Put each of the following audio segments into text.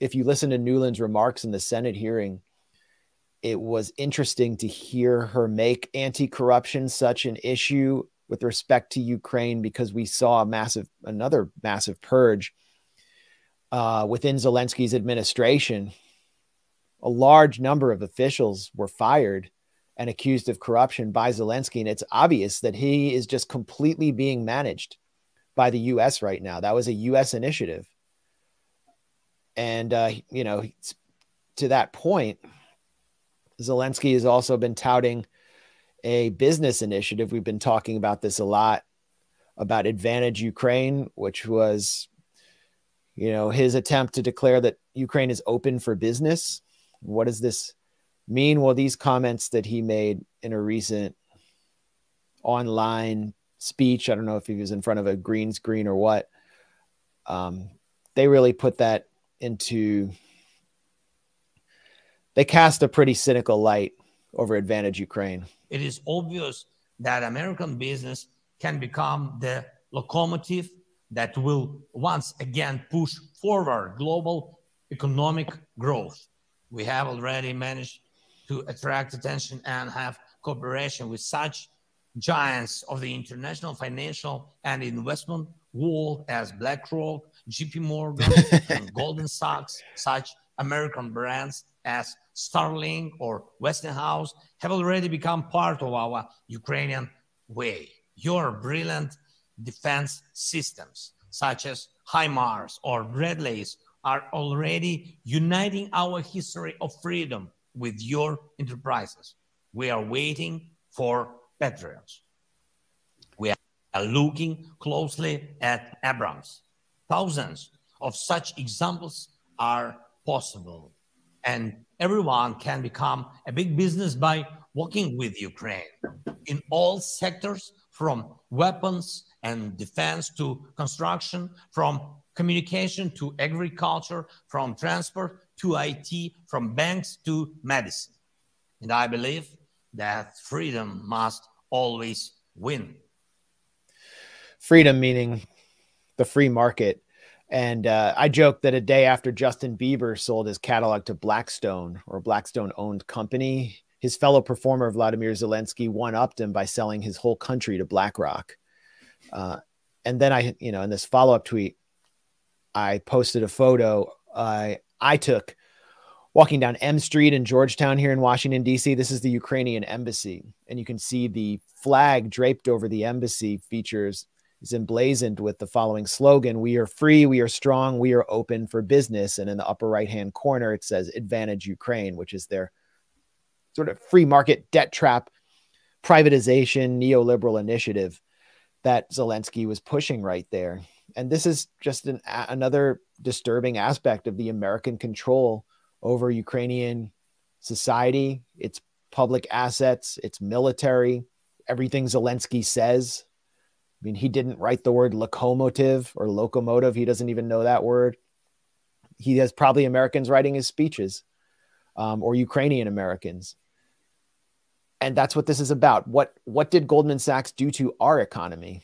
if you listen to Nuland's remarks in the Senate hearing, it was interesting to hear her make anti-corruption such an issue with respect to Ukraine because we saw a massive another massive purge uh, within Zelensky's administration. A large number of officials were fired and accused of corruption by Zelensky, and it's obvious that he is just completely being managed by the U.S. right now. That was a U.S. initiative, and uh, you know, to that point, Zelensky has also been touting a business initiative. We've been talking about this a lot about Advantage Ukraine, which was, you know, his attempt to declare that Ukraine is open for business. What does this mean? Well, these comments that he made in a recent online speech, I don't know if he was in front of a green screen or what, um, they really put that into, they cast a pretty cynical light over Advantage Ukraine it is obvious that American business can become the locomotive that will once again push forward global economic growth. We have already managed to attract attention and have cooperation with such giants of the international financial and investment world as BlackRock, JP Morgan, and Goldman Sachs, such American brands as Starlink or Westinghouse have already become part of our Ukrainian way. Your brilliant defense systems, such as HIMARS or Bradleys, are already uniting our history of freedom with your enterprises. We are waiting for Patriots. We are looking closely at Abrams. Thousands of such examples are possible. And everyone can become a big business by working with Ukraine in all sectors from weapons and defense to construction, from communication to agriculture, from transport to IT, from banks to medicine. And I believe that freedom must always win. Freedom meaning the free market and uh, I joked that a day after Justin Bieber sold his catalog to Blackstone or Blackstone owned company, his fellow performer Vladimir Zelensky one upped him by selling his whole country to BlackRock. Uh, and then I, you know, in this follow up tweet, I posted a photo I I took walking down M Street in Georgetown here in Washington, D.C. This is the Ukrainian embassy. And you can see the flag draped over the embassy features is emblazoned with the following slogan We are free, we are strong, we are open for business. And in the upper right hand corner, it says Advantage Ukraine, which is their sort of free market debt trap privatization neoliberal initiative that Zelensky was pushing right there. And this is just an, another disturbing aspect of the American control over Ukrainian society, its public assets, its military, everything Zelensky says I mean, he didn't write the word locomotive or locomotive. He doesn't even know that word. He has probably Americans writing his speeches um, or Ukrainian Americans. And that's what this is about. What, what did Goldman Sachs do to our economy?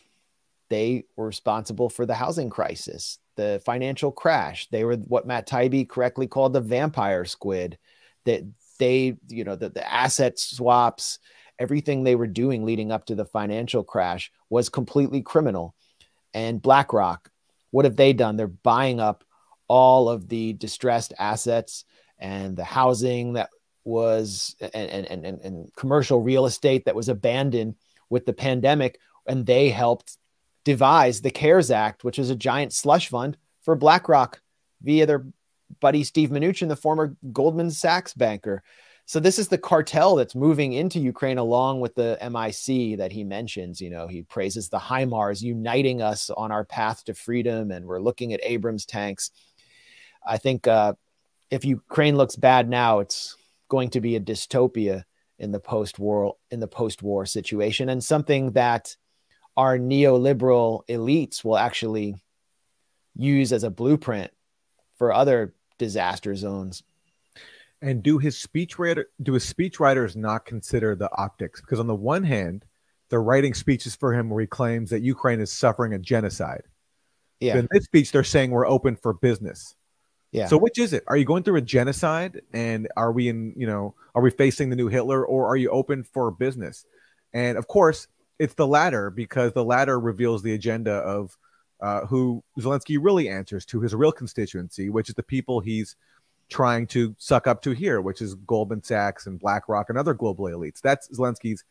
They were responsible for the housing crisis, the financial crash. They were what Matt Taibbi correctly called the vampire squid. That they, you know, the, the asset swaps, everything they were doing leading up to the financial crash was completely criminal. And BlackRock, what have they done? They're buying up all of the distressed assets and the housing that was and, and, and, and commercial real estate that was abandoned with the pandemic. And they helped devise the CARES Act, which is a giant slush fund for BlackRock via their buddy Steve Mnuchin, the former Goldman Sachs banker. So this is the cartel that's moving into Ukraine along with the MIC that he mentions. You know, he praises the HIMARS uniting us on our path to freedom, and we're looking at Abrams tanks. I think uh, if Ukraine looks bad now, it's going to be a dystopia in the post-war in the post-war situation, and something that our neoliberal elites will actually use as a blueprint for other disaster zones. And do his speechwriter do his speechwriters not consider the optics? Because on the one hand, they're writing speeches for him where he claims that Ukraine is suffering a genocide. Yeah. in this speech, they're saying we're open for business. Yeah. So which is it? Are you going through a genocide and are we in, you know, are we facing the new Hitler or are you open for business? And of course, it's the latter because the latter reveals the agenda of uh, who Zelensky really answers to his real constituency, which is the people he's trying to suck up to here, which is Goldman Sachs and BlackRock and other global elites. That's Zelensky's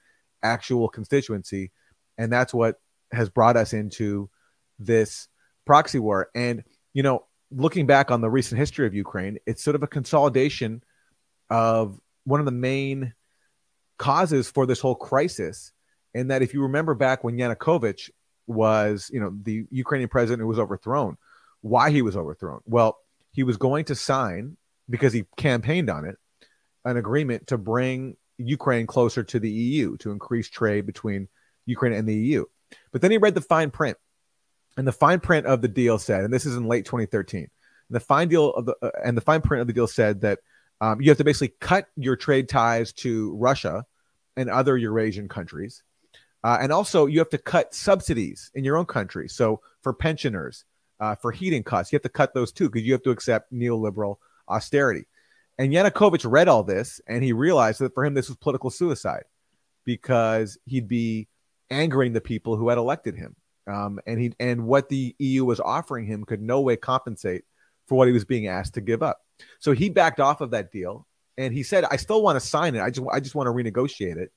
actual constituency. And that's what has brought us into this proxy war. And, you know, looking back on the recent history of Ukraine, it's sort of a consolidation of one of the main causes for this whole crisis. And that if you remember back when Yanukovych was, you know, the Ukrainian president who was overthrown, why he was overthrown. Well, he was going to sign because he campaigned on it an agreement to bring Ukraine closer to the EU to increase trade between Ukraine and the EU. But then he read the fine print, and the fine print of the deal said, and this is in late 2013. The fine deal of the uh, and the fine print of the deal said that um, you have to basically cut your trade ties to Russia and other Eurasian countries, uh, and also you have to cut subsidies in your own country. So for pensioners, uh, for heating costs, you have to cut those too because you have to accept neoliberal austerity. And Yanukovych read all this and he realized that for him this was political suicide because he'd be angering the people who had elected him. Um, and he and what the EU was offering him could no way compensate for what he was being asked to give up. So he backed off of that deal and he said, "I still want to sign it. I just I just want to renegotiate it."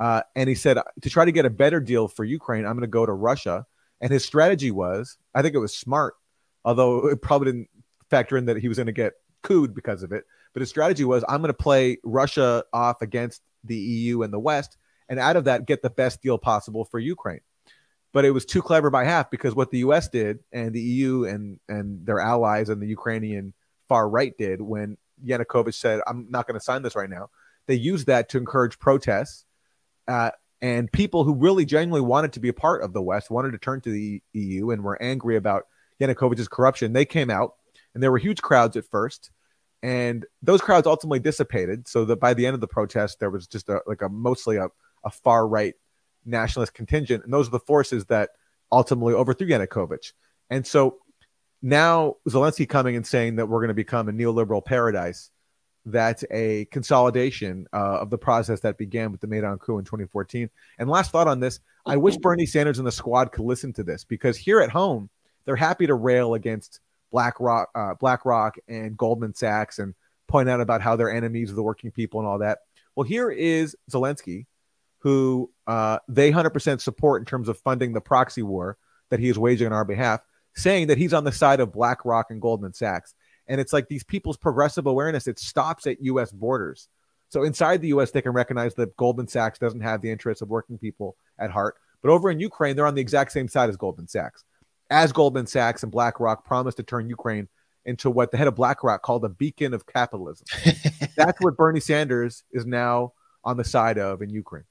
Uh, and he said to try to get a better deal for Ukraine, I'm going to go to Russia. And his strategy was, I think it was smart, although it probably didn't factor in that he was going to get cooed because of it. But his strategy was, I'm going to play Russia off against the EU and the West, and out of that, get the best deal possible for Ukraine but it was too clever by half because what the US did and the EU and and their allies and the Ukrainian far right did when Yanukovych said I'm not going to sign this right now they used that to encourage protests uh, and people who really genuinely wanted to be a part of the West wanted to turn to the EU and were angry about Yanukovych's corruption they came out and there were huge crowds at first and those crowds ultimately dissipated so that by the end of the protest there was just a like a mostly a, a far right nationalist contingent, and those are the forces that ultimately overthrew Yanukovych. And so now Zelensky coming and saying that we're going to become a neoliberal paradise. That's a consolidation uh, of the process that began with the Maidan coup in 2014. And last thought on this, I wish Bernie Sanders and the squad could listen to this because here at home, they're happy to rail against BlackRock, uh, BlackRock and Goldman Sachs and point out about how they're enemies of the working people and all that. Well, here is Zelensky who uh, they 100% support in terms of funding the proxy war that he is waging on our behalf, saying that he's on the side of BlackRock and Goldman Sachs. And it's like these people's progressive awareness, it stops at US borders. So inside the US, they can recognize that Goldman Sachs doesn't have the interests of working people at heart. But over in Ukraine, they're on the exact same side as Goldman Sachs. As Goldman Sachs and BlackRock promised to turn Ukraine into what the head of BlackRock called a beacon of capitalism. That's what Bernie Sanders is now on the side of in Ukraine.